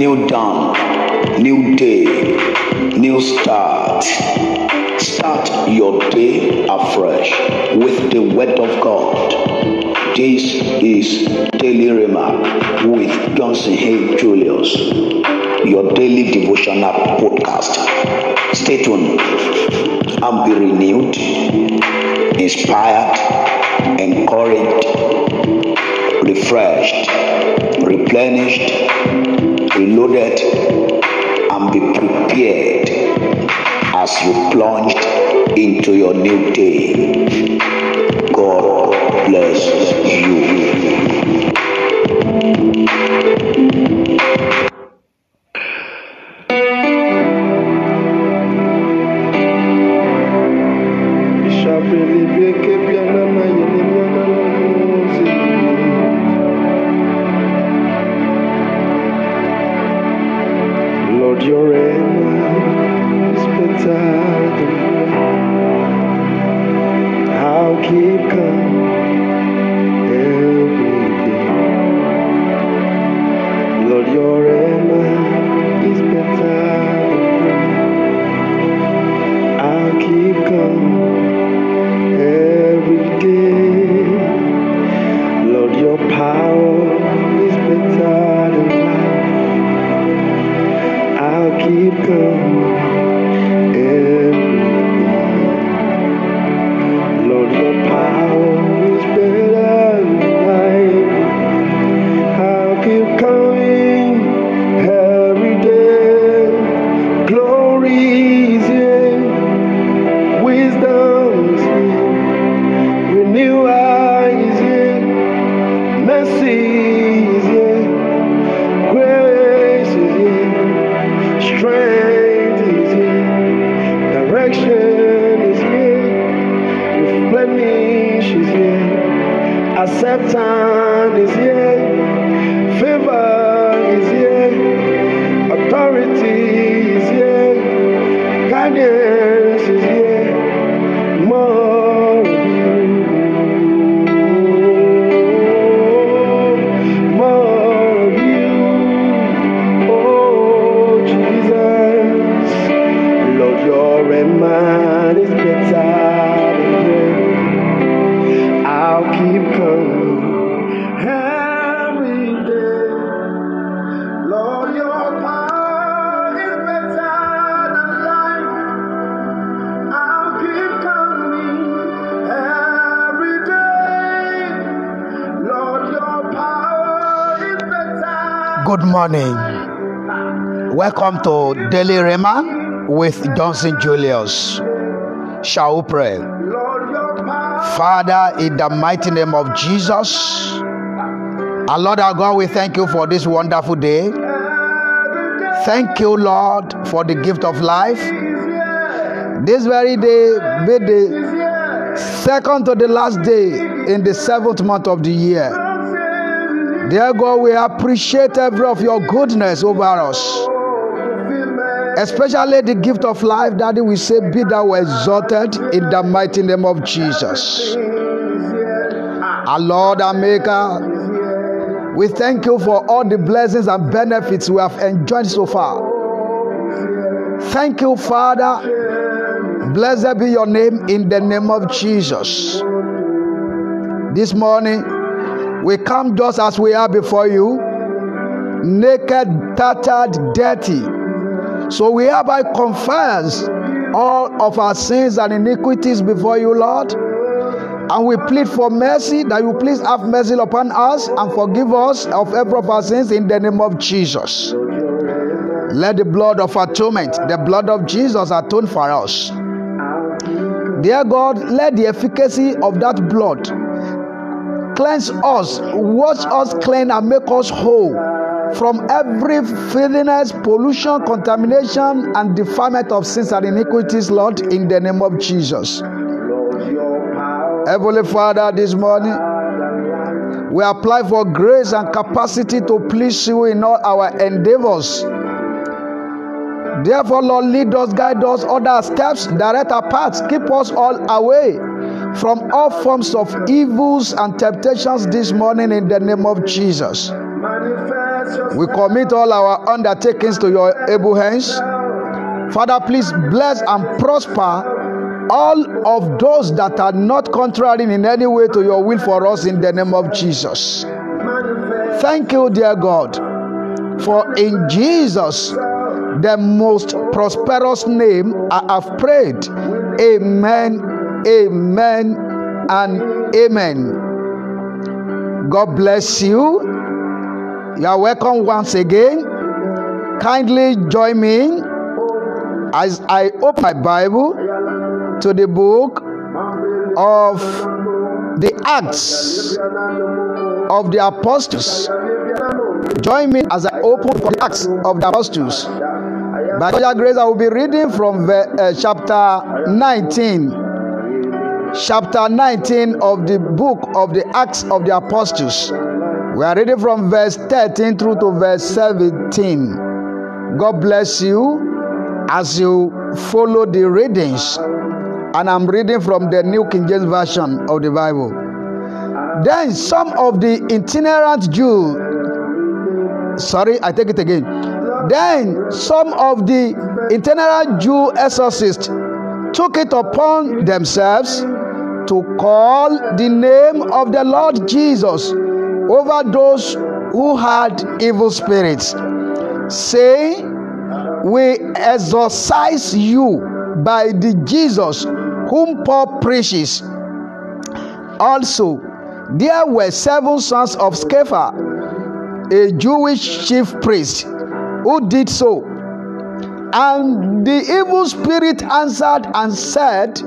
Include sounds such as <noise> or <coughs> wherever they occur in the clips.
New dawn, new day, new start. Start your day afresh with the word of God. This is Daily Rema with Johnson Hay Julius, your daily devotional podcast. Stay tuned and be renewed, inspired, encouraged, refreshed, replenished, reloaded, and be prepared as you plunged into your new day. God bless you. Daily Rema with Johnson Julius. Shall we pray? Father, in the mighty name of Jesus, our Lord our God, we thank you for this wonderful day. Thank you, Lord, for the gift of life. This very day, be the second to the last day in the seventh month of the year. Dear God, we appreciate every of your goodness over us, especially the gift of life. Daddy, we say, Be thou exalted in the mighty name of Jesus. Our Lord, our Maker, we thank you for all the blessings and benefits we have enjoyed so far. Thank you, Father. Blessed be your name in the name of Jesus. This morning, we come just as we are before you, naked, tattered, dirty. So we hereby confess all of our sins and iniquities before you, Lord. And we plead for mercy that you please have mercy upon us and forgive us of every of our sins in the name of Jesus. Let the blood of atonement, the blood of Jesus, atone for us. Dear God, let the efficacy of that blood cleanse us, wash us clean, and make us whole from every filthiness, pollution, contamination, and defilement of sins and iniquities, Lord, in the name of Jesus. Heavenly Father, this morning we apply for grace and capacity to please you in all our endeavors. Therefore, Lord, lead us, guide us, order steps, direct our paths, keep us all away from all forms of evils and temptations this morning in the name of Jesus. We commit all our undertakings to your able hands. Father, please bless and prosper all of those that are not contrary in any way to your will for us in the name of Jesus. Thank you, dear God, for in Jesus, the most prosperous name, I have prayed. Amen, amen, and amen. God bless you. You are welcome once again. Kindly join me as I open my Bible to the book of the Acts of the Apostles. Join me as I open the Acts of the Apostles. By God's grace, I will be reading from the, uh, chapter 19. Chapter 19 of the book of the Acts of the Apostles. We are reading from verse 13 through to verse 17. God bless you as you follow the readings. And I'm reading from the New King James Version of the Bible. Then some of the itinerant Jews, sorry, I take it again. Then some of the itinerant Jew exorcists took it upon themselves to call the name of the Lord Jesus over those who had evil spirits, saying, We exorcise you by the Jesus whom Paul preaches. Also, there were seven sons of Sceva, a Jewish chief priest, who did so. And the evil spirit answered and said,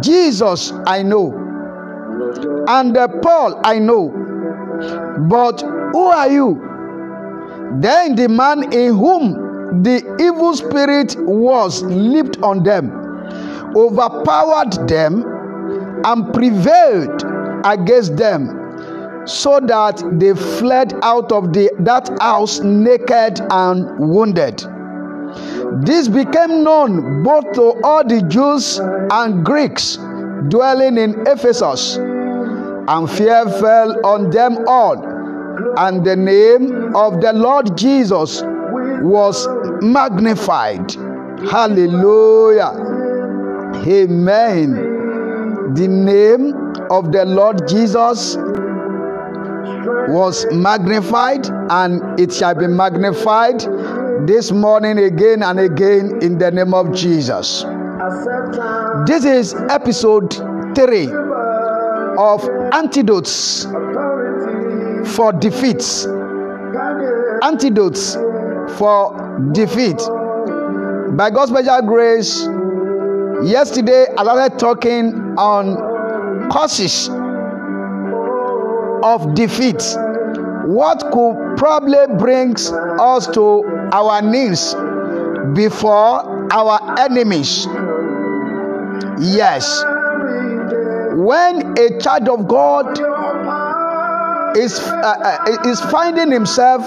Jesus I know, and uh, Paul I know, but who are you? Then the man in whom the evil spirit was leaped on them, overpowered them, and prevailed against them, so that they fled out of the, that house naked and wounded. This became known both to all the Jews and Greeks dwelling in Ephesus, and fear fell on them all, and the name of the Lord Jesus was magnified. Hallelujah. Amen. The name of the Lord Jesus was magnified, and it shall be magnified this morning again and again in the name of Jesus. This is episode 3 of Antidotes for Defeats. Antidotes for Defeat. By God's special grace, yesterday I started talking on causes of defeat. What could probably brings us to our knees before our enemies? Yes. When a child of God is uh, uh, is finding himself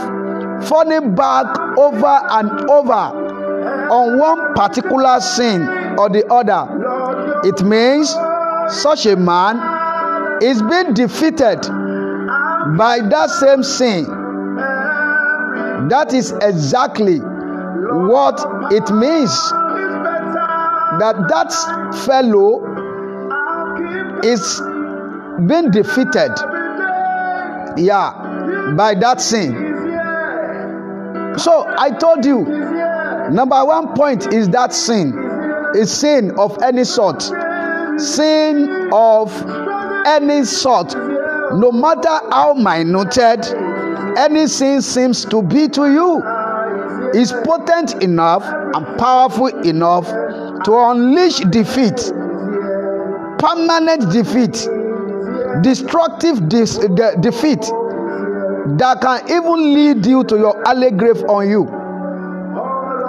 falling back over and over on one particular sin or the other, it means such a man is being defeated by that same sin. That is exactly what it means that that fellow is being defeated. Yeah by that sin. So i told you number one point is that sin. A sin of any sort. Sin of any sort. No matter how minuted any sin seems to be to you is potent enough and powerful enough to unleash defeat permanent defeat destructive dis- de- defeat that can even lead you to your early grave on you.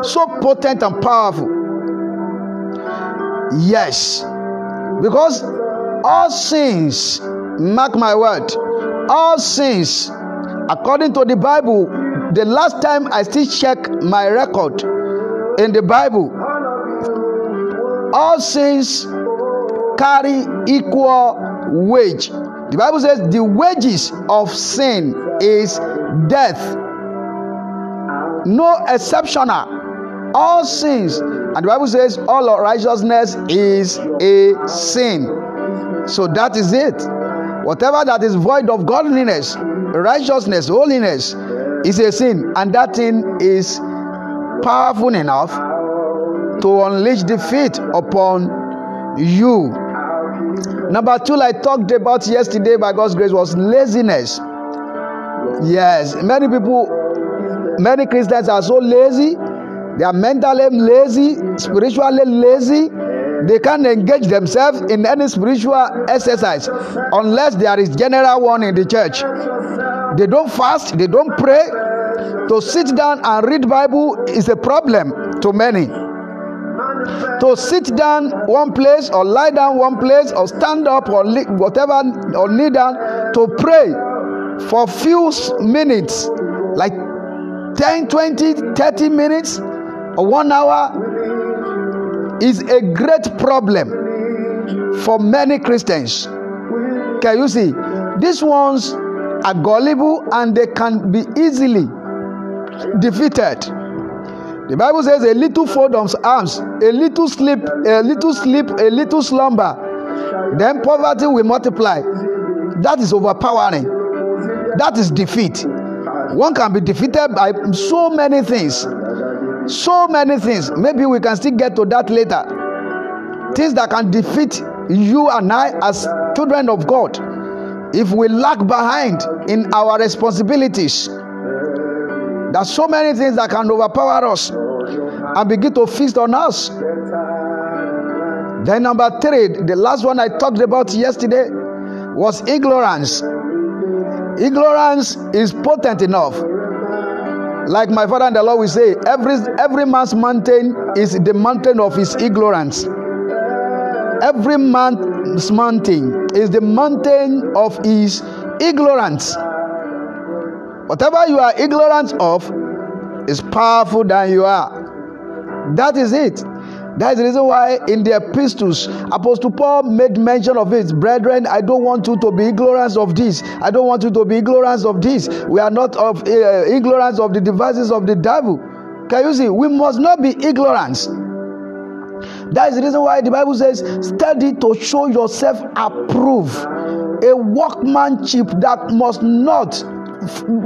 So potent and powerful. Yes. Because all sins mark my word all sins according to the bible the last time i still check my record in the bible all sins carry equal wage. The Bible says the wages of sin is death. No exceptional. All sins, and the Bible says all righteousness is a sin. So that is it. Whatever that is void of godliness, righteousness, holiness is a sin, and that thing is powerful enough to unleash defeat upon you. Number two, I talked about yesterday by God's grace was laziness. Yes, many people, many Christians are so lazy. They are mentally lazy, spiritually lazy. They can't engage themselves in any spiritual exercise unless there is general one in the church. They don't fast, they don't pray. To sit down and read Bible is a problem to many. To sit down one place or lie down one place or stand up or whatever or kneel down to pray for few minutes like 10 20 30 minutes or one hour is a great problem for many Christians. Can you see? These ones are gullible and they can be easily defeated. The Bible says a little fold of arms, a little sleep, a little sleep, a little slumber, then poverty will multiply. That is overpowering. That is defeat. One can be defeated by so many things. So many things. Maybe we can still get to that later. Things that can defeat you and I as children of God if we lag behind in our responsibilities. There's so many things that can overpower us and begin to feast on us. Then, number three, the last one I talked about yesterday was ignorance. Ignorance is potent enough. Like my father and the Lord will say, every every man's mountain is the mountain of his ignorance. Every man's mountain is the mountain of his ignorance. Whatever you are ignorant of is powerful than you are. That is it. That is the reason why in the epistles, Apostle Paul made mention of it. Brethren, I don't want you to be ignorant of this. I don't want you to be ignorant of this. We are not of uh, ignorance of the devices of the devil. Can you see? We must not be ignorant. That is the reason why the Bible says, study to show yourself approved, a workmanship that must not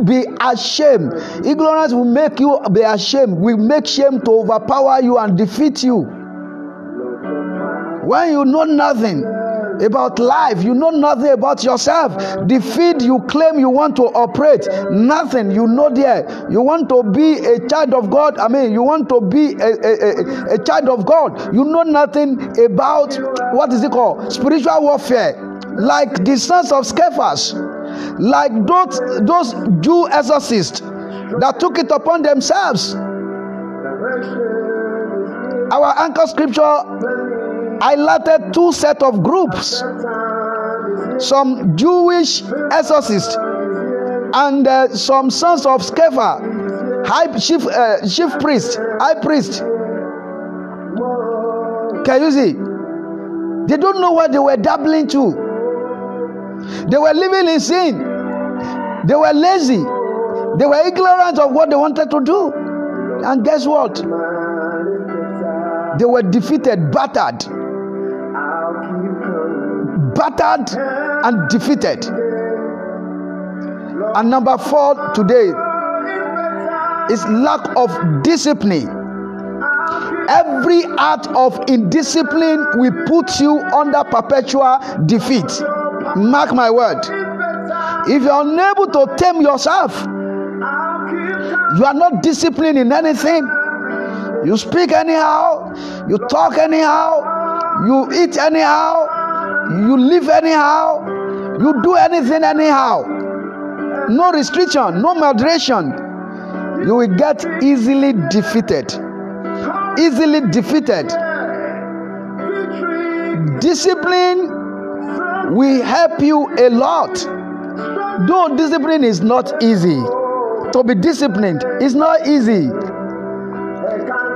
be ashamed. Ignorance will make you be ashamed, will make shame to overpower you and defeat you. When you know nothing about life, you know nothing about yourself. The you claim you want to operate, nothing you know there. You want to be a child of God. I mean, you want to be a, a, a, a child of God. You know nothing about what is it called? Spiritual warfare. Like the sons of Scephas, like those, those Jew exorcists that took it upon themselves. Our anchor scripture highlighted two set of groups. Some jewish exorcists and uh, some sons of Sceva, high chief uh, chief priest high priest. Can you see? They don't know what they were dabbling to they were living in sin they were lazy they were ignorant of what they wanted to do and guess what they were defeated battered battered and defeated. And number four today is lack of discipline. Every act of indiscipline will put you under perpetual defeat. Mark my word. If you're unable to tame yourself, you are not disciplined in anything. You speak anyhow, you talk anyhow, you eat anyhow, you live anyhow, you do anything anyhow. No restriction, no moderation. You will get easily defeated. Easily defeated. Discipline will help you a lot. Though discipline is not easy, to be disciplined is not easy.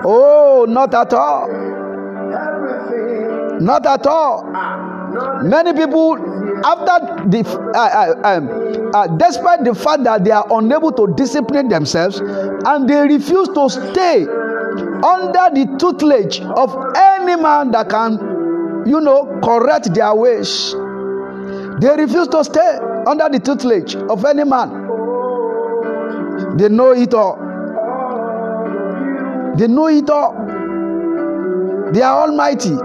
Oh, not at all. Not at all. Many people, after the, uh, uh, um, uh, despite the fact that they are unable to discipline themselves, and they refuse to stay under the tutelage of any man that can, you know, correct their ways. They refuse to stay under the tutelage of any man. They know it all. They know it all. They are almighty.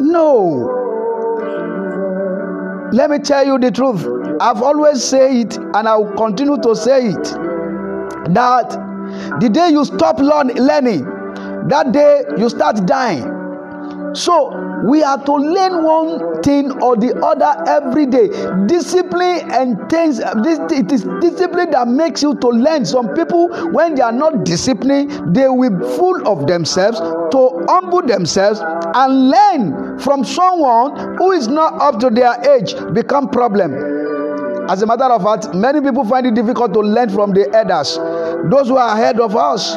No. Let me tell you the truth. I've always said it and I will continue to say it. That the day you stop learn, learning, that day you start dying. So we are to learn one thing or the other every day. Discipline and things. This it is discipline that makes you to learn. Some people, when they are not disciplined, they will full of themselves to humble themselves and learn from someone who is not up to their age. Become problem. As a matter of fact, many people find it difficult to learn from the elders, those who are ahead of us.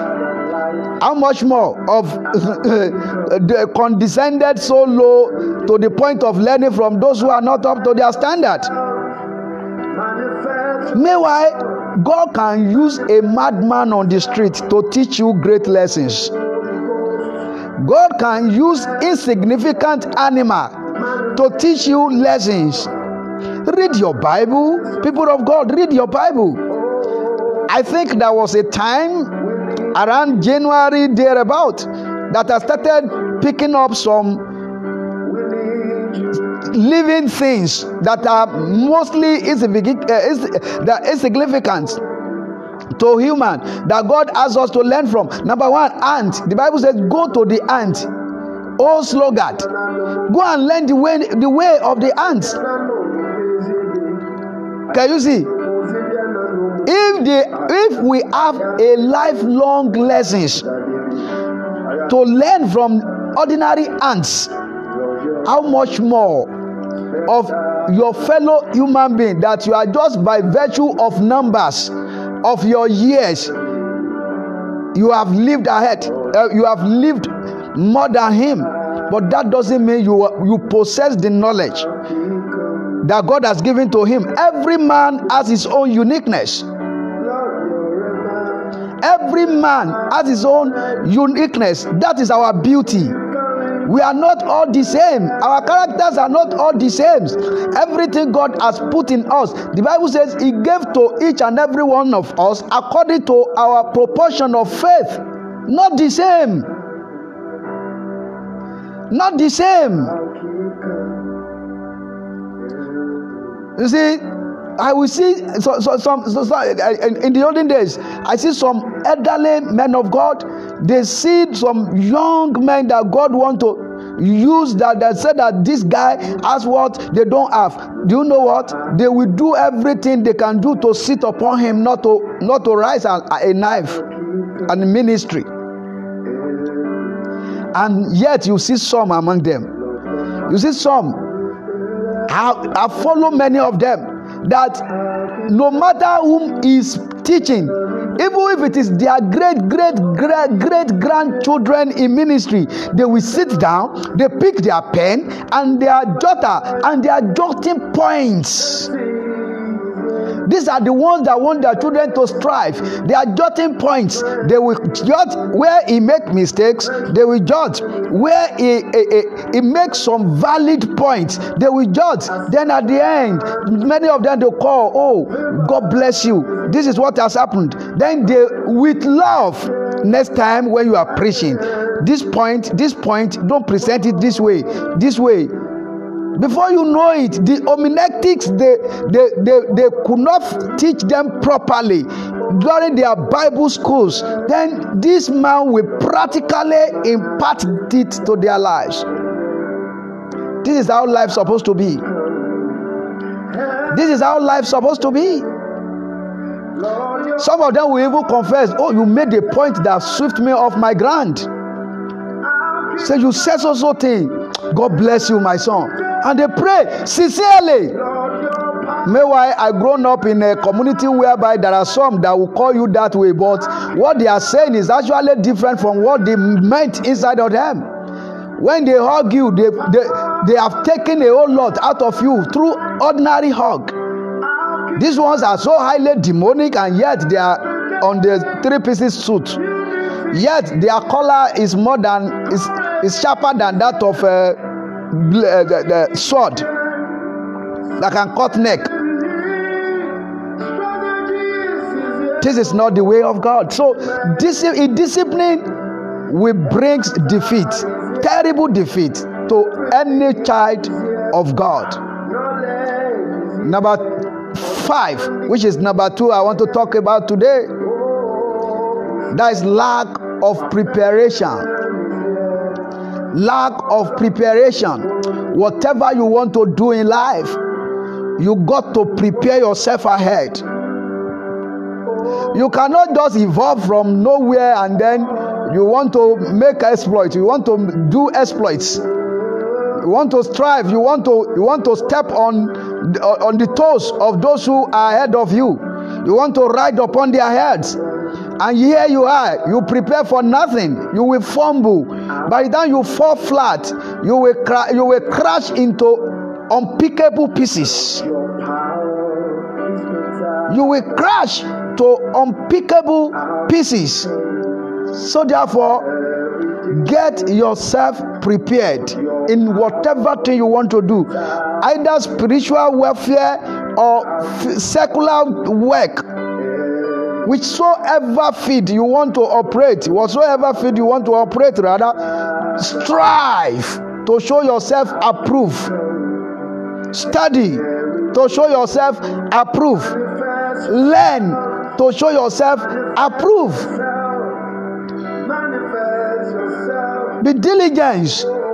How much more of <laughs> the condescended so low to the point of learning from those who are not up to their standard? Meanwhile, God can use a madman on the street to teach you great lessons. God can use insignificant animal to teach you lessons. Read your Bible, people of God, read your Bible. I think there was a time around January thereabout that I started picking up some living things that are mostly uh, insignificant to human that God asks us to learn from. Number one, ant. The Bible says, "Go to the ant." Oh, sluggard, go and learn the way the way of the ants. Can you see? If the if we have a lifelong lessons to learn from ordinary ants how much more of your fellow human being that you are just by virtue of numbers of your years you have lived ahead uh, you have lived more than him. But that doesn't mean you you possess the knowledge that God has given to him. Every man has his own uniqueness Every man has his own uniqueness. That is our beauty. We are not all the same. Our characters are not all the same. Everything God has put in us, the Bible says He gave to each and every one of us according to our proportion of faith. Not the same. Not the same. You see, I will see so, so, some so, so, uh, in the olden days. I see some elderly men of God. They see some young men that God want to use that they said that this guy has what they don't have. Do you know what? They will do everything they can do to sit upon him, not to not to rise a, a knife and ministry. And yet you see some among them. You see some. I, I follow many of them that no matter whom is teaching even if it is their great great great great grandchildren in ministry they will sit down they pick their pen and their jotter and they are jotting points these are the ones that want their children to strive. They are jotting points. They will jot where he make mistakes. They will jot where he, he, he, he makes some valid points. They will jot. Then at the end many of them they call oh god bless you. This is what has happened. Then they with love next time when you are preaching this point this point don't present it this way. This way before you know it the homiletics they they they, they could not teach them properly during their bible schools. Then this man will practically impart it to their lives. This is how life supposed to be. This is how life supposed to be. Some of them will even confess oh you made a point that swept me off my ground say you said so so thing god bless you my son and they pray sincerely meanwhile i grown up in a community whereby there are some that will call you that way but what they are saying is actually different from what they meant inside of them When they hug you, they, they, they have taken a whole lot out of you through ordinary hug. These ones are so highly demonic and yet they are on the three pieces suit. Yet their color is more than is, is sharper than that of a, uh, the, the sword that can cut neck. This is not the way of God. So dis- discipline will brings defeat, terrible defeat to any child of God. Number five, which is number two, I want to talk about today. That is lack of preparation. Lack of preparation. Whatever you want to do in life, you got to prepare yourself ahead. You cannot just evolve from nowhere and then you want to make exploits. You want to do exploits. You want to strive. You want to you want to step on on the toes of those who are ahead of you. You want to ride upon their heads. And here you are, you prepare for nothing. You will fumble. By the time you fall flat, you will you will crash into unpickable pieces. You will crash to unpickable pieces. So, therefore, get yourself prepared in whatever thing you want to do, either spiritual welfare or secular work. Whichsoever field you want to operate, whatsoever field you want to operate, rather, strive to show yourself approved. Study to show yourself approved. Learn to show yourself approved. Be diligent.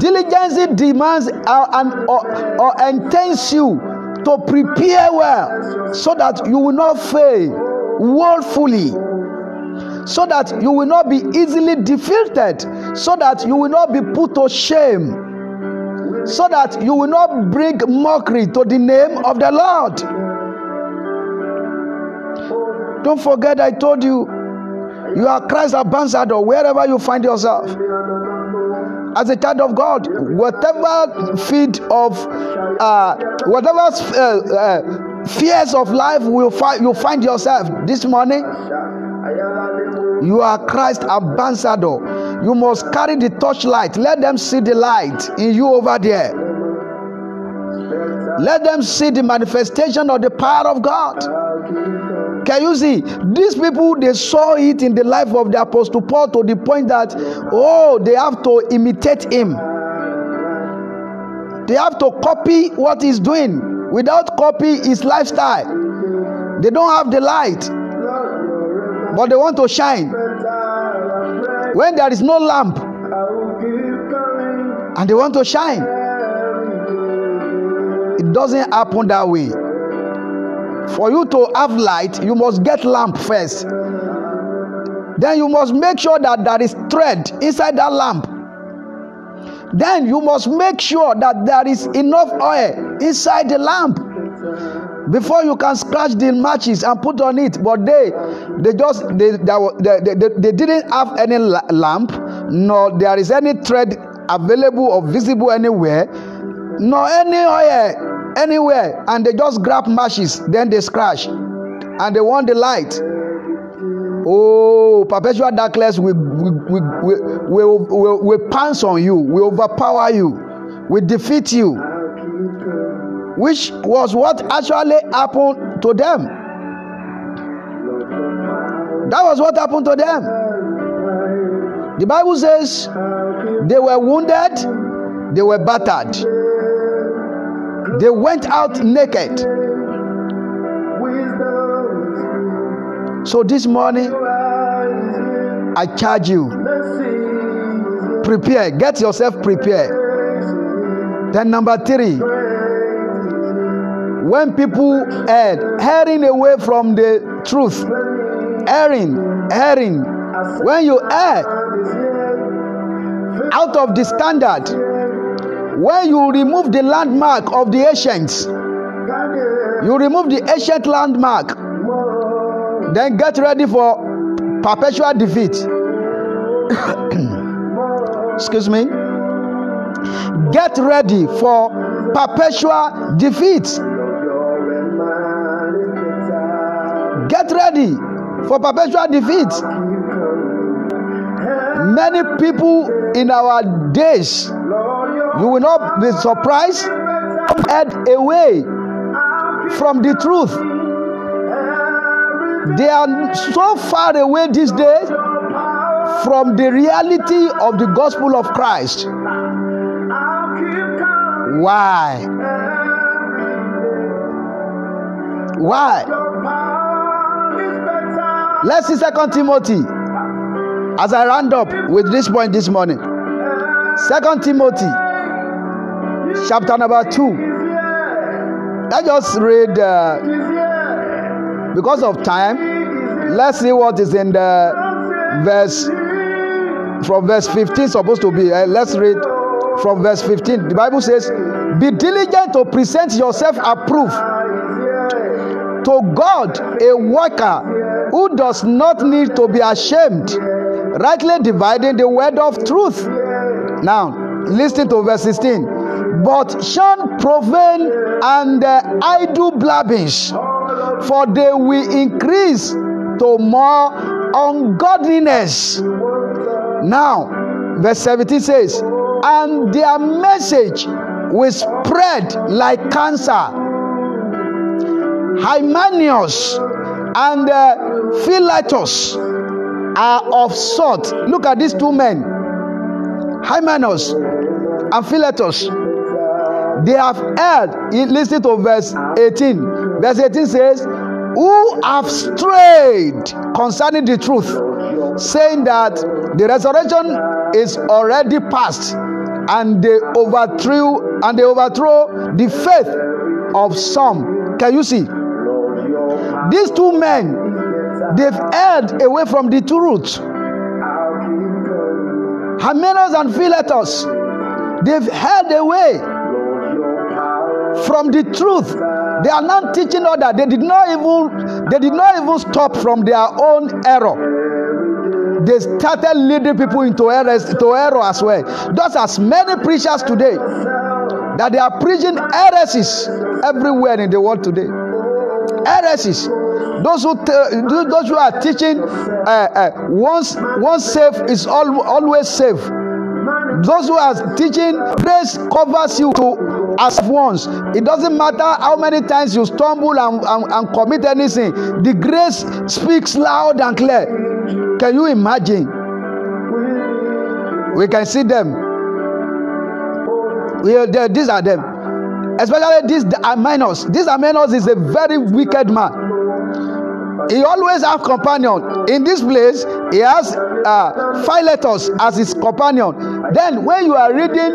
Diligence demands and or, or intends you to prepare well so that you will not fail woefully so that you will not be easily defeated so that you will not be put to shame so that you will not bring mockery to the name of the Lord. Don't forget, I told you, you are Christ's ambassador wherever you find yourself. As a child of God, whatever feed of, uh, whatever uh, uh, fears of life will find you find yourself this morning. You are Christ ambassador. You must carry the torchlight. Let them see the light in you over there. Let them see the manifestation of the power of God. Can you see? These people they saw it in the life of the apostle Paul to the point that oh, they have to imitate him. They have to copy what he's doing. Without copy his lifestyle, they don't have the light but they want to shine. When there is no lamp, and they want to shine, it doesn't happen that way. For you to have light, you must get lamp first. Then you must make sure that there is thread inside that lamp. Then you must make sure that there is enough oil inside the lamp before you can scratch the matches and put on it but they they just they they, they, they, didn't have any lamp nor there is any thread available or visible anywhere nor any oil anywhere and they just grab matches then they scratch and they want the light oh perpetual darkness will will will will, will, will pounce on you will overpower you will defeat you which was what actually happened to them. That was what happened to them. The Bible says they were wounded, they were battered, they went out naked. So this morning, I charge you prepare, get yourself prepared. Then, number three, when people err, erring away from the truth, erring, erring, when you err out of the standard, when you remove the landmark of the ancients, you remove the ancient landmark, then get ready for perpetual defeat. <coughs> excuse me, get ready for perpetual defeat. Get ready for perpetual defeat. Many people in our days, you will not be surprised, head away from the truth. They are so far away these days from the reality of the gospel of Christ. Why? Why? Let's see Second Timothy as I round up with this point this morning. Second Timothy, chapter number two. Let's just read uh, because of time. Let's see what is in the verse from verse 15 supposed to be. Uh, let's read from verse 15. The Bible says, Be diligent to present yourself approved to God, a worker who does not need to be ashamed, rightly dividing the word of truth. Now, listen to verse 16. But shun profane and uh, idle blabbings, for they will increase to more ungodliness. Now, verse 17 says, And their message will spread like cancer. Hymenaeus and uh, are of sort. Look at these two men, Hymenaeus and Philetus. They have heard. Listen to verse 18. Verse 18 says, Who have strayed concerning the truth, saying that the resurrection is already past, and they overthrew and they overthrow the faith of some. Can you see? These two men, they've erred away from the truth. Hymenaeus and Philetus, they've held away from the truth. They are not teaching others. They did not even they did not even stop from their own error. They started leading people into error, into error as well. Thus, as many preachers today that they are preaching heresies everywhere in the world today. Heresies. Those who t- those who are teaching uh, uh, once once safe is al- always safe. Those who are teaching grace covers you to as once. It doesn't matter how many times you stumble and, and, and commit anything. The grace speaks loud and clear. Can you imagine? We can see them. We, these are them. Especially these Arminius. This Arminius is a very wicked man. He always have companion. In this place, he has uh, Philetus as his companion. Then, when you are reading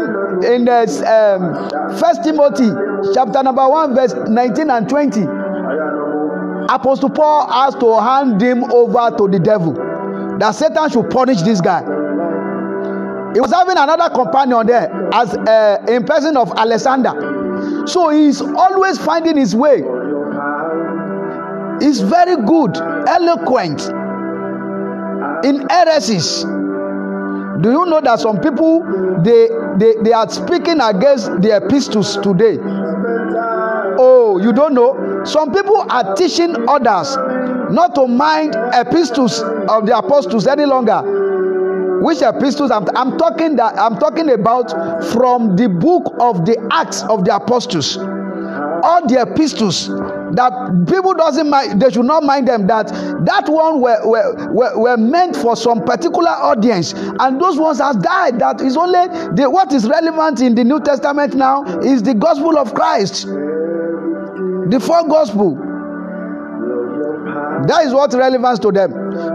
in the um, First Timothy chapter number one, verse nineteen and twenty, Apostle Paul has to hand him over to the devil. That Satan should punish this guy. He was having another companion there as uh, in person of Alexander. So he is always finding his way. He's very good, eloquent in heresies. Do you know that some people they they, they are speaking against the epistles today? Oh, you don't know? Some people are teaching others not to mind epistles of the apostles any longer. Which epistles I'm, I'm talking that I'm talking about from the book of the Acts of the Apostles. All the epistles that people doesn't mind they should not mind them that that one were, were, were, were meant for some particular audience. And those ones has died that is only the what is relevant in the new testament now is the gospel of christ. The four gospel. That is what relevance to them.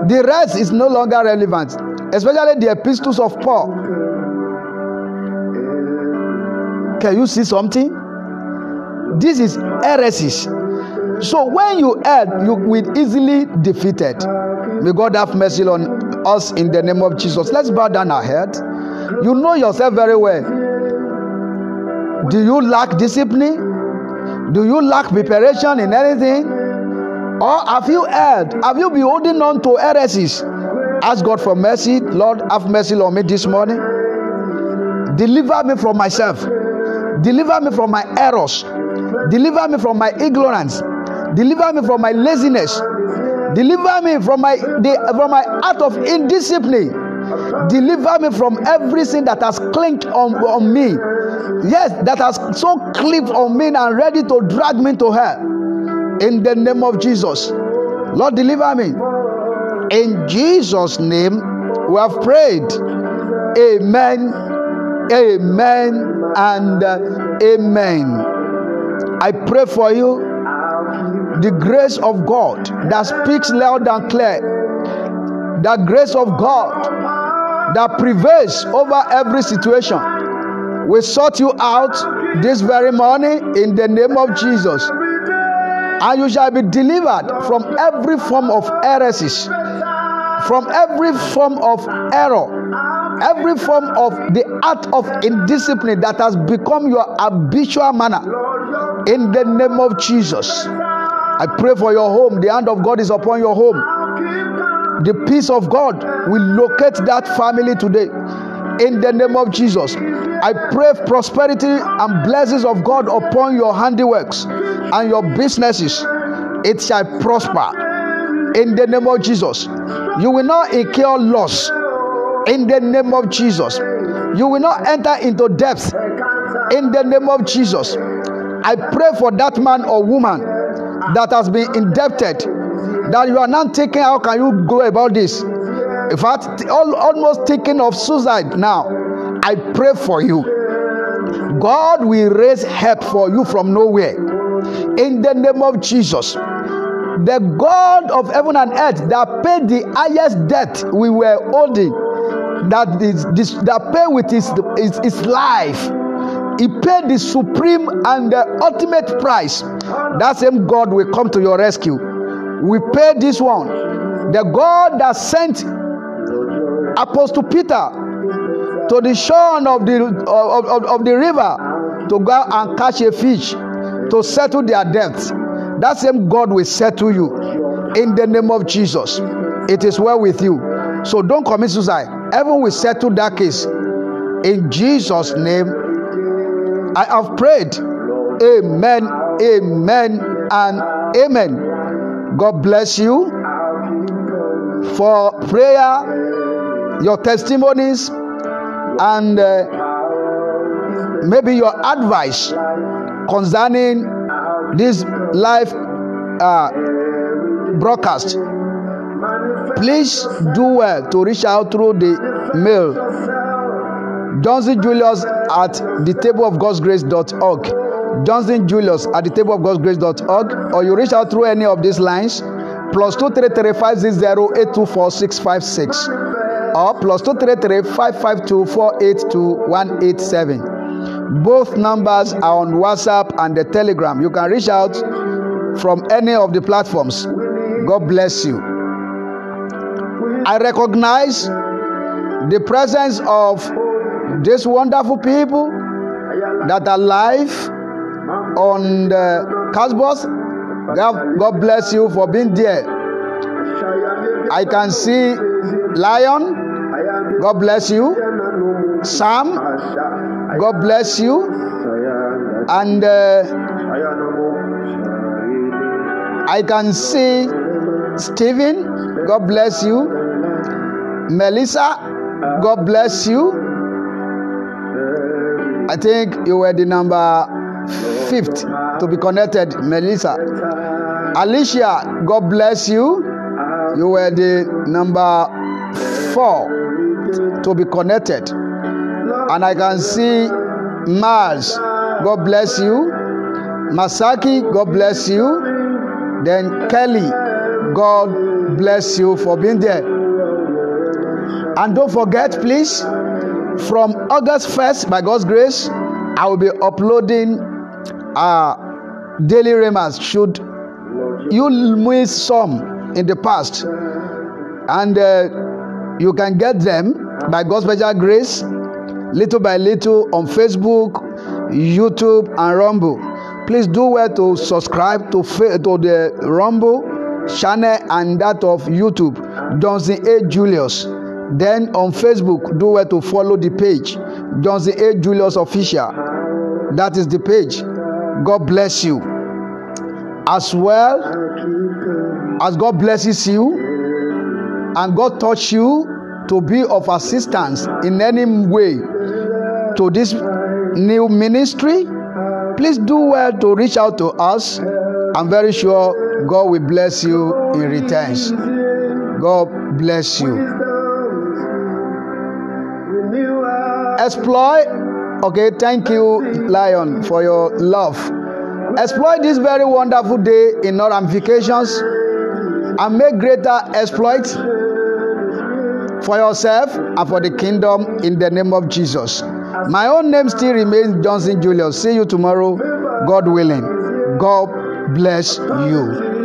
The rest is no longer relevant especially the epistles of paul. Can you see something this is heresies so when you err, you will easily defeated. May God have mercy on us in the name of Jesus. Let's bow down our head. You know yourself very well. Do you lack discipline? Do you lack preparation in anything? Or have you erred? Have you been holding on to heresies? Ask God for mercy. Lord, have mercy on me this morning. Deliver me from myself. Deliver me from my errors. Deliver me from my ignorance. Deliver me from my laziness. Deliver me from my from my act of indiscipline. Deliver me from everything that has clinked on, on me. Yes, that has so clipped on me and ready to drag me to hell. In the name of Jesus. Lord, deliver me. In Jesus' name, we have prayed. Amen, amen, and uh, amen. I pray for you the grace of God that speaks loud and clear, the grace of God that prevails over every situation. We sort you out this very morning in the name of Jesus. And you shall be delivered from every form of heresies, from every form of error, every form of the art of indiscipline that has become your habitual manner. In the name of Jesus. I pray for your home. The hand of God is upon your home. The peace of God will locate that family today. In the name of Jesus. I pray prosperity and blessings of God upon your handiworks and your businesses. It shall prosper. In the name of Jesus. You will not incur loss. In the name of Jesus. You will not enter into depth. In the name of Jesus. I pray for that man or woman that has been indebted that you are not thinking how can you go about this? In fact all, almost thinking of suicide now. I pray for you. God will raise help for you from nowhere. In the name of jesus the god of heaven and earth that paid the highest debt we were holding that is this that paid with his, his, his life he paid the supreme and the ultimate price. That same God will come to your rescue. We pay this one. The God that sent Apostle Peter to the shore of the of, of, of the river to go and catch a fish to settle their debts. That same God will settle you in the name of Jesus. It is well with you. So don't commit suicide. Heaven will settle that case. In Jesus' name, I have prayed. Amen, amen, and amen. God bless you for prayer, your testimonies, and uh, maybe your advice concerning this live uh, broadcast. Please do well to reach out through the mail Johnson Julius at the table of God's grace.org. Johnson Julius at the table of God's grace.org. Or you reach out through any of these lines. Plus two three three five six zero eight two four six five six. Or plus two three three five five two four eight two one eight seven. Both numbers are on WhatsApp and the Telegram. You can reach out from any of the platforms. God bless you. I recognize the presence of these wonderful people that are live on the Castbox. God, bless you for being there. I can see Lion. God bless you. Sam. God bless you. And uh, I can see Stephen. God bless you. Melissa. God bless you. I think you were the number fifth to be connected, Melissa. Alicia, God bless you. You were the number four to be connected. And I can see Mars, God bless you. Masaki, God bless you. Then Kelly, God bless you for being there. And don't forget, please, from August 1st, by God's grace, I will be uploading uh, daily reminders. Should you miss some in the past, and uh, you can get them by God's special grace, little by little on Facebook, YouTube, and Rumble. Please do well to subscribe to to the Rumble channel and that of YouTube, Johnson A. Julius. Then on Facebook, do well to follow the page, Johnson A. Julius Official. That is the page. God bless you. As well as God blesses you and God touch you to be of assistance in any way to this new ministry, please do well to reach out to us. I'm very sure God will bless you in returns. God bless you. Exploit. Okay, thank you, Lion, for your love. Exploit this very wonderful day in all ramifications and make greater exploits for yourself and for the kingdom in the name of Jesus. My own name still remains Johnson Julius. See you tomorrow, God willing. God bless you.